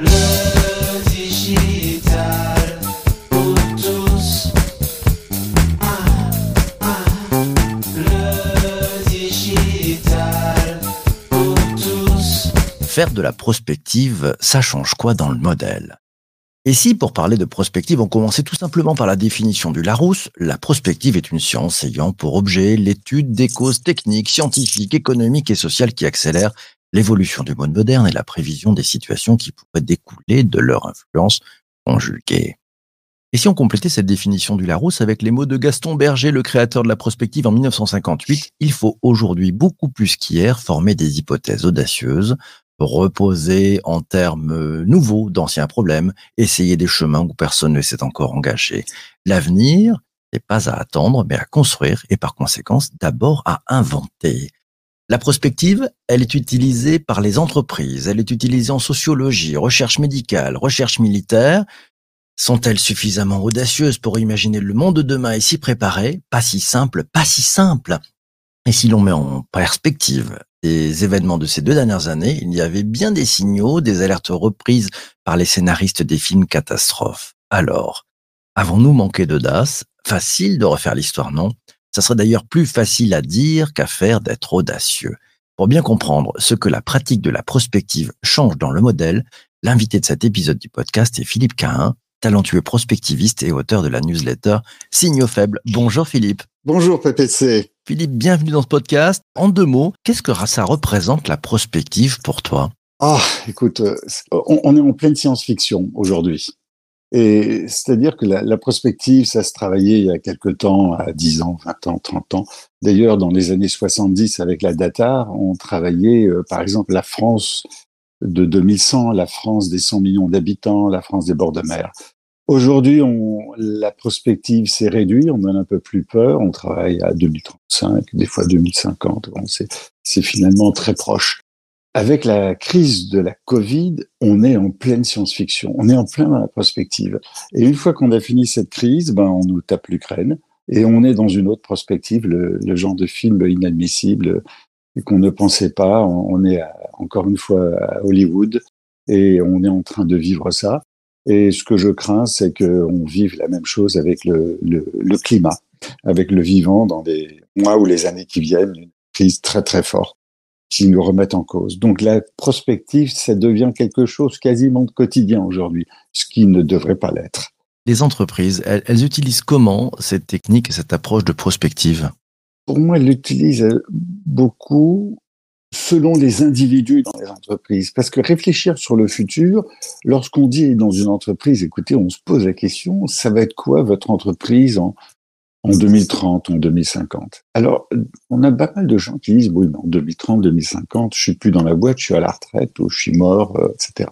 Le digital pour tous. Tous. Faire de la prospective, ça change quoi dans le modèle? Et si, pour parler de prospective, on commençait tout simplement par la définition du Larousse, la prospective est une science ayant pour objet l'étude des causes techniques, scientifiques, économiques et sociales qui accélèrent l'évolution du monde moderne et la prévision des situations qui pourraient découler de leur influence conjuguée. Et si on complétait cette définition du Larousse avec les mots de Gaston Berger, le créateur de la prospective en 1958, il faut aujourd'hui beaucoup plus qu'hier former des hypothèses audacieuses, reposer en termes nouveaux d'anciens problèmes, essayer des chemins où personne ne s'est encore engagé. L'avenir n'est pas à attendre, mais à construire et par conséquence d'abord à inventer. La prospective, elle est utilisée par les entreprises, elle est utilisée en sociologie, recherche médicale, recherche militaire. Sont-elles suffisamment audacieuses pour imaginer le monde de demain et s'y préparer? Pas si simple, pas si simple. Et si l'on met en perspective les événements de ces deux dernières années, il y avait bien des signaux, des alertes reprises par les scénaristes des films catastrophes. Alors, avons-nous manqué d'audace? Facile de refaire l'histoire, non? Ça serait d'ailleurs plus facile à dire qu'à faire d'être audacieux. Pour bien comprendre ce que la pratique de la prospective change dans le modèle, l'invité de cet épisode du podcast est Philippe Cahin, talentueux prospectiviste et auteur de la newsletter Signaux faibles. Bonjour Philippe. Bonjour PPC. Philippe, bienvenue dans ce podcast. En deux mots, qu'est-ce que ça représente la prospective pour toi? Ah, écoute, euh, on est en pleine science-fiction aujourd'hui. Et c'est-à-dire que la, la, prospective, ça se travaillait il y a quelque temps, à 10 ans, 20 ans, 30 ans. D'ailleurs, dans les années 70, avec la data, on travaillait, euh, par exemple, la France de 2100, la France des 100 millions d'habitants, la France des bords de mer. Aujourd'hui, la prospective s'est réduite, on a un peu plus peur, on travaille à 2035, des fois 2050, bon, c'est finalement très proche avec la crise de la Covid, on est en pleine science-fiction, on est en plein dans la prospective. Et une fois qu'on a fini cette crise, ben on nous tape l'Ukraine et on est dans une autre prospective, le, genre de film inadmissible qu'on ne pensait pas. On est encore une fois à Hollywood et on est en train de vivre ça. Et ce que je crains, c'est qu'on vive la même chose avec le, le climat, avec le vivant dans les mois ou les années qui viennent, une crise très très forte qui nous remettent en cause. Donc la prospective, ça devient quelque chose quasiment de quotidien aujourd'hui, ce qui ne devrait pas l'être. Les entreprises, elles, utilisent comment cette technique et cette approche de prospective? Pour moi, elles l'utilisent beaucoup selon les individus dans les entreprises. Parce que réfléchir sur le futur, lorsqu'on dit dans une entreprise, écoutez, on se pose la question, ça va être quoi votre entreprise en, en 2030, en 2050. Alors, on a pas mal de gens qui disent, oui, mais en 2030, 2050, je suis plus dans la boîte, je suis à la retraite ou je suis mort, euh, etc.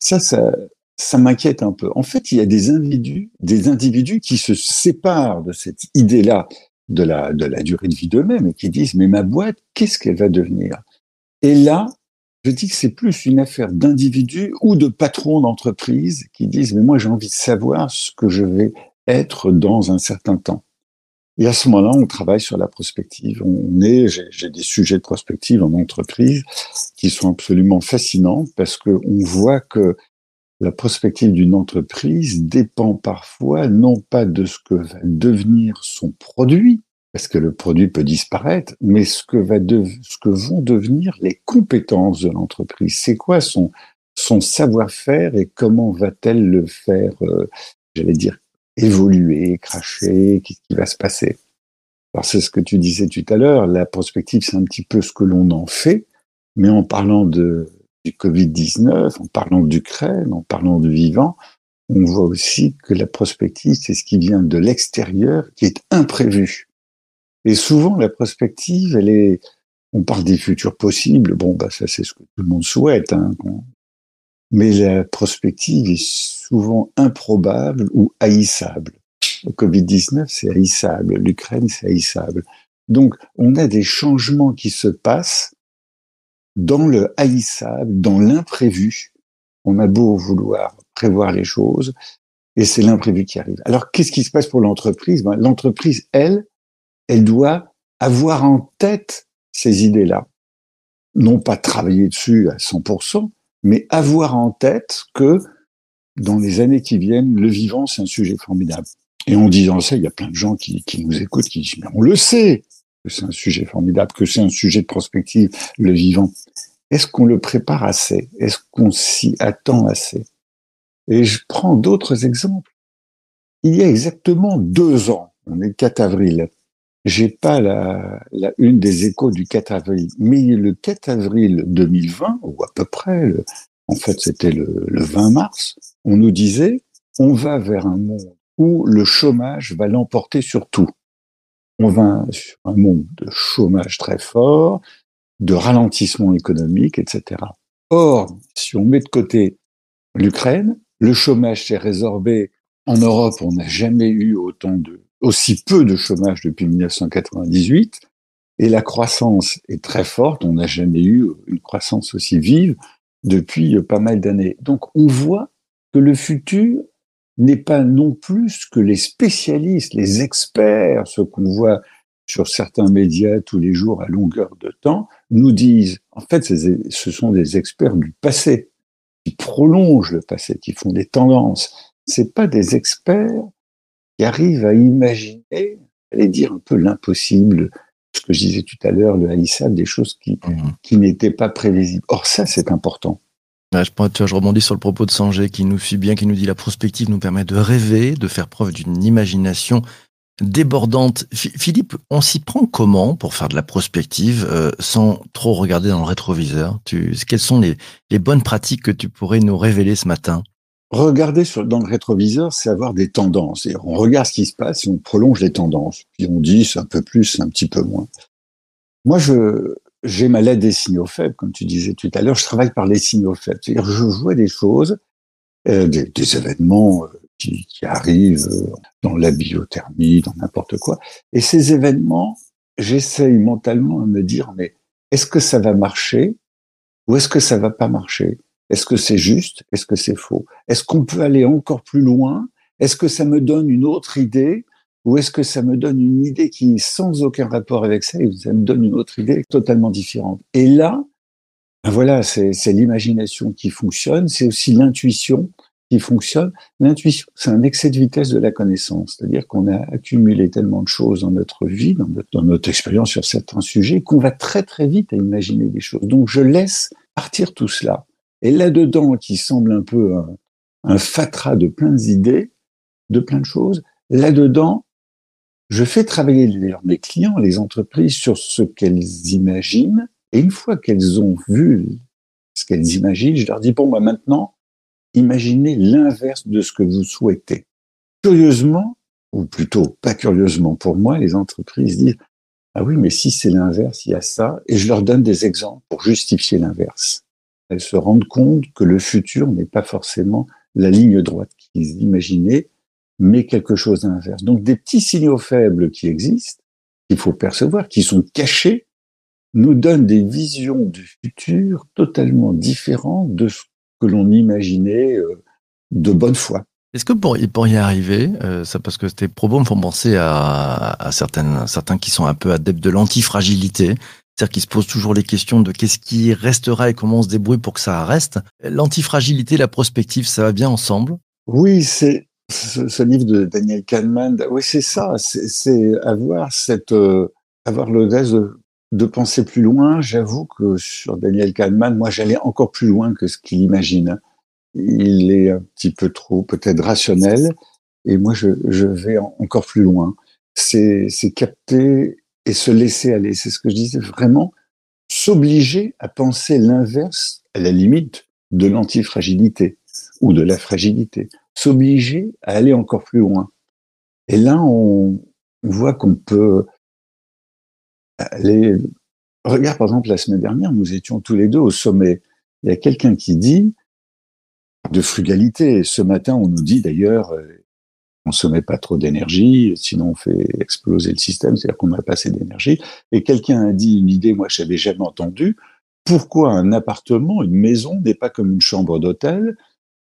Ça, ça, ça m'inquiète un peu. En fait, il y a des individus, des individus qui se séparent de cette idée-là de la, de la durée de vie d'eux-mêmes et qui disent, mais ma boîte, qu'est-ce qu'elle va devenir? Et là, je dis que c'est plus une affaire d'individus ou de patrons d'entreprise qui disent, mais moi, j'ai envie de savoir ce que je vais être dans un certain temps. Et à ce moment-là, on travaille sur la prospective. On est, j'ai des sujets de prospective en entreprise qui sont absolument fascinants parce qu'on voit que la prospective d'une entreprise dépend parfois non pas de ce que va devenir son produit, parce que le produit peut disparaître, mais ce que, va ce que vont devenir les compétences de l'entreprise. C'est quoi son, son savoir-faire et comment va-t-elle le faire, euh, j'allais dire, évoluer, cracher, qu'est-ce qui va se passer? Alors c'est ce que tu disais tout à l'heure, la prospective c'est un petit peu ce que l'on en fait, mais en parlant de, du Covid-19, en parlant d'Ukraine, en parlant du vivant, on voit aussi que la prospective c'est ce qui vient de l'extérieur, qui est imprévu. Et souvent la prospective, elle est, on parle des futurs possibles, bon bah ça c'est ce que tout le monde souhaite, hein, mais la prospective est souvent improbable ou haïssable. Le Covid-19, c'est haïssable. L'Ukraine, c'est haïssable. Donc, on a des changements qui se passent dans le haïssable, dans l'imprévu. On a beau vouloir prévoir les choses, et c'est l'imprévu qui arrive. Alors, qu'est-ce qui se passe pour l'entreprise? Ben, L'entreprise, elle, elle doit avoir en tête ces idées-là. Non pas travailler dessus à 100%, mais avoir en tête que dans les années qui viennent, le vivant, c'est un sujet formidable. Et en disant ça, il y a plein de gens qui, qui nous écoutent, qui disent, mais on le sait que c'est un sujet formidable, que c'est un sujet de prospective, le vivant. Est-ce qu'on le prépare assez? Est-ce qu'on s'y attend assez? Et je prends d'autres exemples. Il y a exactement deux ans, on est le 4 avril, j'ai pas la, une des échos du 4 avril, mais le 4 avril 2020, ou à peu près, en fait c'était le, le 20 mars, on nous disait on va vers un monde où le chômage va l'emporter sur tout. On va sur un monde de chômage très fort, de ralentissement économique, etc. Or, si on met de côté l'Ukraine, le chômage s'est résorbé. En Europe, on n'a jamais eu autant de, aussi peu de chômage depuis 1998. Et la croissance est très forte. On n'a jamais eu une croissance aussi vive depuis pas mal d'années. Donc, on voit que le futur n'est pas non plus que les spécialistes, les experts, ce qu'on voit sur certains médias tous les jours à longueur de temps, nous disent, en fait, ce sont des experts du passé, qui prolongent le passé, qui font des tendances. C'est pas des experts qui arrivent à imaginer, allez dire un peu l'impossible, ce que je disais tout à l'heure, le haïssa, des choses qui, mmh. qui n'étaient pas prévisibles. Or, ça, c'est important. Je, je rebondis sur le propos de Sanger qui nous suit bien, qui nous dit la prospective nous permet de rêver, de faire preuve d'une imagination débordante. Philippe, on s'y prend comment pour faire de la prospective euh, sans trop regarder dans le rétroviseur? Tu, Quelles sont les, les, bonnes pratiques que tu pourrais nous révéler ce matin? Regarder sur, dans le rétroviseur, c'est avoir des tendances. Et on regarde ce qui se passe et on prolonge les tendances. Puis on dit c'est un peu plus, un petit peu moins. Moi, j'ai ma lettre des signaux faibles, comme tu disais tout à l'heure. Je travaille par les signaux faibles. C'est-à-dire, je vois des choses, euh, des, des, événements euh, qui, qui, arrivent euh, dans la biothermie, dans n'importe quoi. Et ces événements, j'essaye mentalement à me dire, mais est-ce que ça va marcher ou est-ce que ça va pas marcher? Est-ce que c'est juste? Est-ce que c'est faux? Est-ce qu'on peut aller encore plus loin? Est-ce que ça me donne une autre idée? Ou est-ce que ça me donne une idée qui, sans aucun rapport avec ça, ça me donne une autre idée totalement différente? Et là, ben voilà, c'est l'imagination qui fonctionne, c'est aussi l'intuition qui fonctionne. L'intuition, c'est un excès de vitesse de la connaissance, c'est-à-dire qu'on a accumulé tellement de choses dans notre vie, dans notre, dans notre expérience sur certains sujets, qu'on va très très vite à imaginer des choses. Donc je laisse partir tout cela. Et là-dedans, qui semble un peu un, fatras de plein d'idées, de plein de choses, là-dedans, je fais travailler mes clients, les entreprises, sur ce qu'elles imaginent. Et une fois qu'elles ont vu ce qu'elles imaginent, je leur dis, bon, bah, maintenant, imaginez l'inverse de ce que vous souhaitez. Curieusement, ou plutôt pas curieusement pour moi, les entreprises disent, ah oui, mais si c'est l'inverse, il y a ça. Et je leur donne des exemples pour justifier l'inverse. Se rendent compte que le futur n'est pas forcément la ligne droite qu'ils imaginaient, mais quelque chose d'inverse. Donc des petits signaux faibles qui existent, qu'il faut percevoir, qui sont cachés, nous donnent des visions du futur totalement différentes de ce que l'on imaginait euh, de bonne foi. Est-ce que pour, y arriver, euh, ça parce que tes propos me font penser à, certains qui sont un peu adeptes de l'antifragilité, c'est-à-dire qu'ils se posent toujours les questions de qu'est-ce qui restera et comment on se débrouille pour que ça reste. L'antifragilité, la prospective, ça va bien ensemble Oui, c'est ce, livre de Daniel Kahneman, oui, c'est ça, c'est avoir cette, euh, avoir l'audace de, penser plus loin. J'avoue que sur Daniel Kahneman, moi, j'allais encore plus loin que ce qu'il imagine. Il est un petit peu trop, peut-être rationnel, et moi, je vais encore plus loin. C'est capter et se laisser aller. C'est ce que je disais, vraiment s'obliger à penser l'inverse, à la limite, de l'antifragilité ou de la fragilité s'obliger à aller encore plus loin. Et là, on, voit qu'on peut aller. Regarde, par exemple, la semaine dernière, nous étions tous les deux au sommet. Il y a quelqu'un qui dit de frugalité. Ce matin, on nous dit d'ailleurs, met pas trop d'énergie, sinon on fait exploser le système, c'est-à-dire qu'on n'a pas assez d'énergie. Et quelqu'un a dit une idée, moi, je n'avais jamais entendu. Pourquoi un appartement, une maison n'est pas comme une chambre d'hôtel?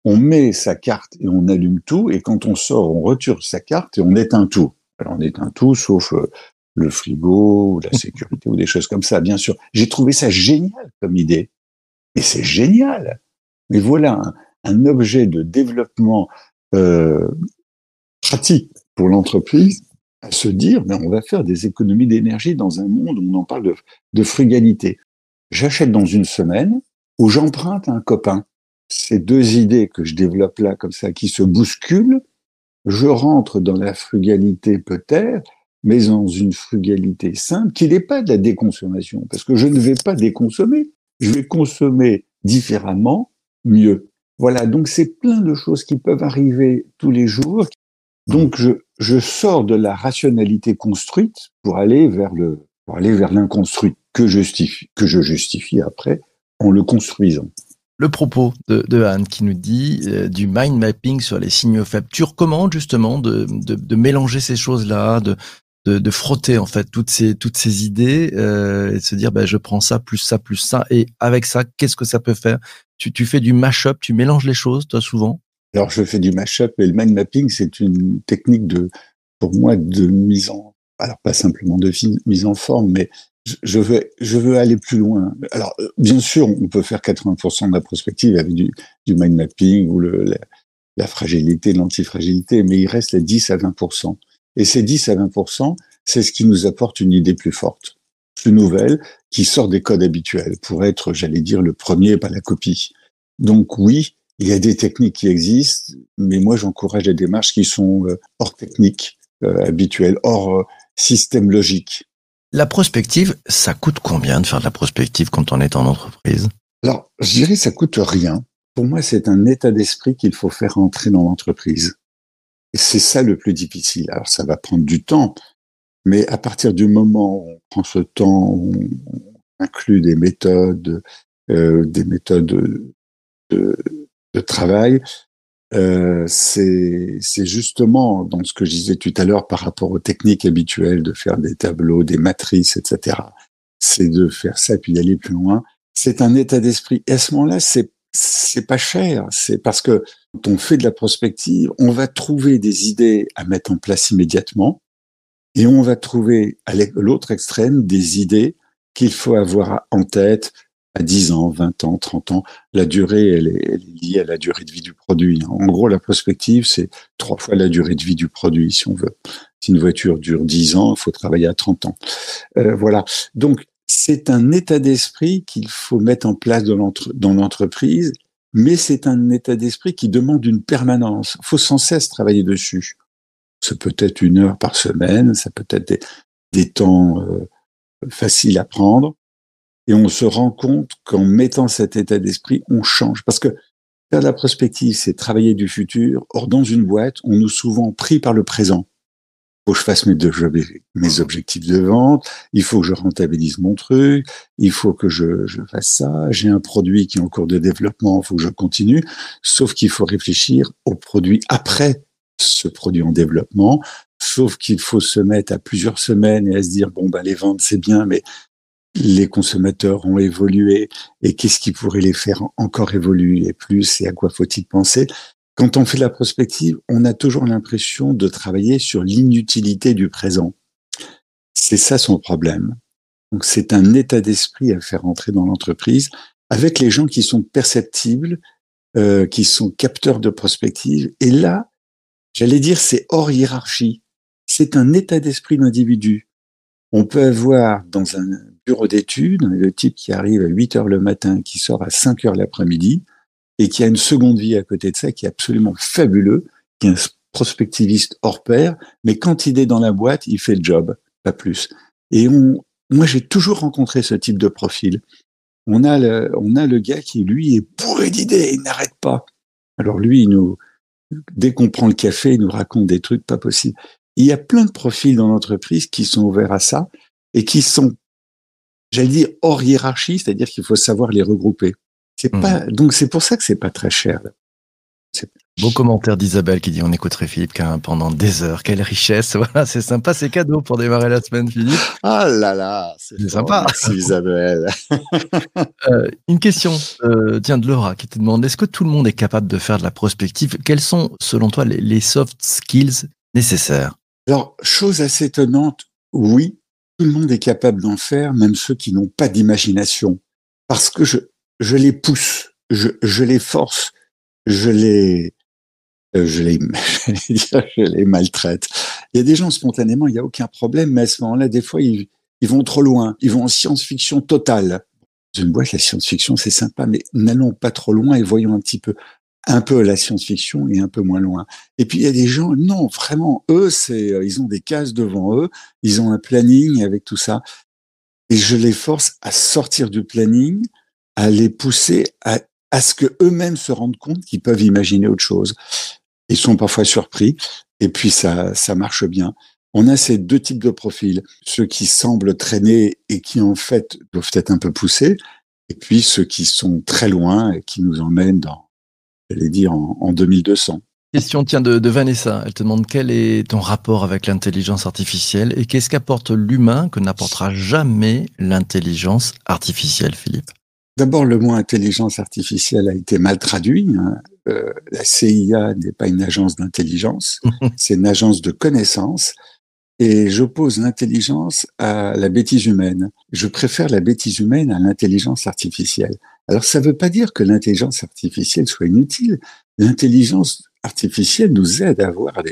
On met sa carte et on allume tout, et quand on sort, on retire sa carte et on éteint tout. Alors on éteint tout, sauf euh, le frigo, la sécurité ou des choses comme ça, bien sûr. J'ai trouvé ça génial comme idée. Et c'est génial. Mais voilà un, un objet de développement euh, pratique pour l'entreprise à se dire, mais on va faire des économies d'énergie dans un monde où on en parle de, de frugalité. J'achète dans une semaine ou j'emprunte à un copain. Ces deux idées que je développe là, comme ça, qui se bousculent, je rentre dans la frugalité peut-être, mais dans une frugalité simple qui n'est pas de la déconsommation, parce que je ne vais pas déconsommer, je vais consommer différemment, mieux. Voilà, donc c'est plein de choses qui peuvent arriver tous les jours. Donc je, je sors de la rationalité construite pour aller vers le pour aller vers l'inconstruit que justifie que je justifie après en le construisant. Le propos de, de Anne qui nous dit euh, du mind mapping sur les signaux faibles. Tu recommandes justement de, de, de mélanger ces choses-là, de, de, de, frotter en fait toutes ces toutes ces idées euh, et de se dire ben je prends ça plus ça plus ça et avec ça qu'est-ce que ça peut faire? Tu, tu fais du mash-up, tu mélanges les choses toi souvent? Alors je fais du mash-up et le mind mapping c'est une technique de pour moi de mise en alors pas simplement de mise en forme mais je veux, je veux aller plus loin. Alors, bien sûr, on peut faire 80% de la prospective avec du, du mind mapping ou le, la, la fragilité, l'antifragilité, mais il reste les 10 à 20%. Et ces 10 à 20%, c'est ce qui nous apporte une idée plus forte, plus nouvelle, qui sort des codes habituels pour être, j'allais dire, le premier, pas la copie. Donc oui, il y a des techniques qui existent, mais moi j'encourage des démarches qui sont euh, hors technique euh, habituelle, hors euh, système logique. La prospective, ça coûte combien de faire de la prospective quand on est en entreprise? Alors, je dirais ça coûte rien. Pour moi, c'est un état d'esprit qu'il faut faire entrer dans l'entreprise. Et c'est ça le plus difficile. Alors, ça va prendre du temps, mais à partir du moment où on prend ce temps, on inclut des méthodes, euh, des méthodes de, de, travail, euh, c'est justement dans ce que je disais tout à l'heure par rapport aux techniques habituelles de faire des tableaux, des matrices, etc. C'est de faire ça puis d'aller plus loin. C'est un état d'esprit. Et à ce moment-là, c'est c'est pas cher. C'est parce que quand on fait de la prospective, on va trouver des idées à mettre en place immédiatement et on va trouver à l'autre extrême des idées qu'il faut avoir en tête à 10 ans, 20 ans, 30 ans. La durée, elle est, elle est, liée à la durée de vie du produit. En gros, la prospective, c'est trois fois la durée de vie du produit, si on veut. Si une voiture dure 10 ans, il faut travailler à 30 ans. Euh, voilà. Donc, c'est un état d'esprit qu'il faut mettre en place dans l'entreprise, mais c'est un état d'esprit qui demande une permanence. Il faut sans cesse travailler dessus. Ça peut être une heure par semaine, ça peut être des, des temps euh, faciles à prendre. Et on se rend compte qu'en mettant cet état d'esprit, on change. Parce que faire la prospective, c'est travailler du futur. Or, dans une boîte, on nous souvent pris par le présent. Faut que je fasse mes, mes objectifs de vente, il faut que je rentabilise mon truc, il faut que je, fasse ça, j'ai un produit qui est en cours de développement, il faut que je continue, sauf qu'il faut réfléchir au produit après ce produit en développement, sauf qu'il faut se mettre à plusieurs semaines et à se dire, bon, ben, les ventes, c'est bien, mais les consommateurs ont évolué et qu'est-ce qui pourrait les faire encore évoluer plus et à quoi faut-il penser? Quand on fait la prospective, on a toujours l'impression de travailler sur l'inutilité du présent. C'est ça son problème. Donc c'est un état d'esprit à faire entrer dans l'entreprise avec les gens qui sont perceptibles, euh, qui sont capteurs de prospective. Et là, j'allais dire, c'est hors hiérarchie. C'est un état d'esprit d'individu. On peut avoir dans un bureau d'études le type qui arrive à 8 heures le matin, qui sort à 5 heures l'après-midi, et qui a une seconde vie à côté de ça qui est absolument fabuleux, qui est un prospectiviste hors pair, mais quand il est dans la boîte, il fait le job, pas plus. Et on, moi, j'ai toujours rencontré ce type de profil. On a le, on a le gars qui, lui, est bourré d'idées, il n'arrête pas. Alors lui, il nous, dès qu'on prend le café, il nous raconte des trucs pas possibles. Il y a plein de profils dans l'entreprise qui sont ouverts à ça et qui sont, j'allais dire, hors hiérarchie, c'est-à-dire qu'il faut savoir les regrouper. C'est mmh. pas, donc c'est pour ça que c'est pas très cher. Beau commentaire d'Isabelle qui dit on écouterait Philippe Quin pendant des heures. Quelle richesse. Voilà, c'est sympa, c'est cadeau pour démarrer la semaine, Philippe. Ah là là, c'est sympa. Merci Isabelle. euh, une question, euh, tiens, de Laura qui te demande est-ce que tout le monde est capable de faire de la prospective? Quels sont, selon toi, les, les soft skills nécessaires? Alors, chose assez étonnante, oui, tout le monde est capable d'en faire, même ceux qui n'ont pas d'imagination. Parce que je, je les pousse. je, je les force, je les, euh, je les, je les maltraite. Il y a des gens spontanément, il n'y a aucun problème, mais à ce moment-là, des fois, ils, ils vont trop loin. Ils vont en science-fiction totale. Je me vois que la science-fiction, c'est sympa, mais n'allons pas trop loin et voyons un petit peu, un peu la science-fiction et un peu moins loin. Et puis il y a des gens, non, vraiment, eux, c'est, euh, ils ont des cases devant eux, ils ont un planning avec tout ça, et je les force à sortir du planning, à les pousser à, à ce que eux-mêmes se rendent compte qu'ils peuvent imaginer autre chose. Ils sont parfois surpris, et puis ça, ça marche bien. On a ces deux types de profils, ceux qui semblent traîner et qui en fait doivent être un peu poussés, et puis ceux qui sont très loin et qui nous emmènent dans, j'allais dire, en, en 2200. Question tient de, de, Vanessa. Elle te demande quel est ton rapport avec l'intelligence artificielle et qu'est-ce qu'apporte l'humain que n'apportera jamais l'intelligence artificielle, Philippe? D'abord, le mot intelligence artificielle a été mal traduit. Hein. Euh, la CIA n'est pas une agence d'intelligence, c'est une agence de connaissance. Et j'oppose l'intelligence à la bêtise humaine. Je préfère la bêtise humaine à l'intelligence artificielle. Alors, ça ne veut pas dire que l'intelligence artificielle soit inutile. L'intelligence artificielle nous aide à avoir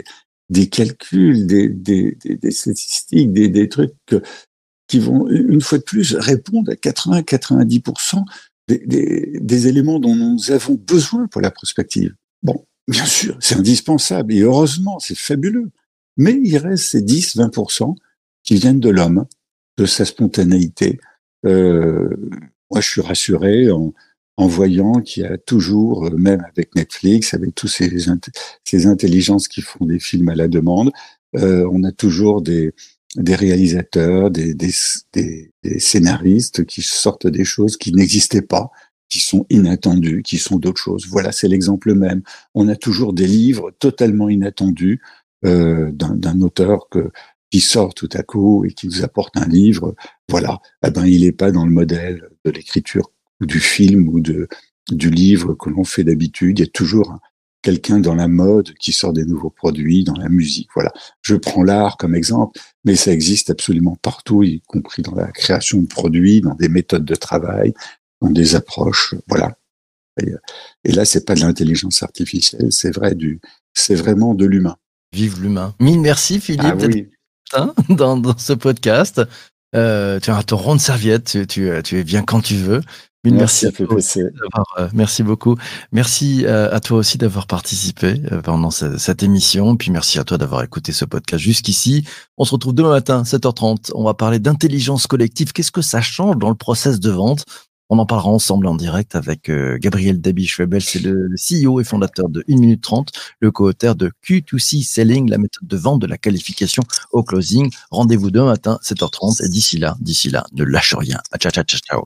des, calculs, des, statistiques, des, trucs qui vont, une fois de plus, répondre à 80-90% des, des, des éléments dont nous avons besoin pour la prospective. Bon, bien sûr, c'est indispensable et heureusement, c'est fabuleux. Mais il reste ces 10-20% qui viennent de l'homme, de sa spontanéité. Euh, moi, je suis rassuré en, voyant qu'il y a toujours, euh, même avec Netflix, avec tous ces, ces intelligences qui font des films à la demande, euh, on a toujours des, des réalisateurs, des, des, des, scénaristes qui sortent des choses qui n'existaient pas, qui sont inattendues, qui sont d'autres choses. Voilà, c'est l'exemple même. On a toujours des livres totalement inattendus d'un auteur qui sort tout à coup et qui nous apporte un livre. Voilà, eh ben il n'est pas dans le modèle de l'écriture ou du film ou de, du livre que l'on fait d'habitude. Il y a toujours quelqu'un dans la mode qui sort des nouveaux produits, dans la musique. Voilà. Je prends l'art comme exemple, mais ça existe absolument partout, y compris dans la création de produits, dans des méthodes de travail, dans des approches. Voilà. Et, et là, c'est pas de l'intelligence artificielle, c'est vrai du, c'est vraiment de l'humain. Vive l'humain. Mille merci Philippe ah, oui. dans, dans ce podcast. Euh, tu as ton rond de serviette, tu, tu, tu es bien quand tu veux. Une merci, merci, à euh, merci beaucoup. Merci euh, à toi aussi d'avoir participé euh, pendant cette, cette, émission. Puis merci à toi d'avoir écouté ce podcast jusqu'ici. On se retrouve demain matin, 7h30. On va parler d'intelligence collective. Qu'est-ce que ça change dans le process de vente? On en parlera ensemble en direct avec Gabriel Dabi-Schwebel. C'est le CEO et fondateur de 1 minute 30, le co-auteur de Q2C Selling, la méthode de vente de la qualification au closing. Rendez-vous demain matin, 7h30. Et d'ici là, d'ici là, ne lâche rien. Ciao, ciao, ciao, ciao.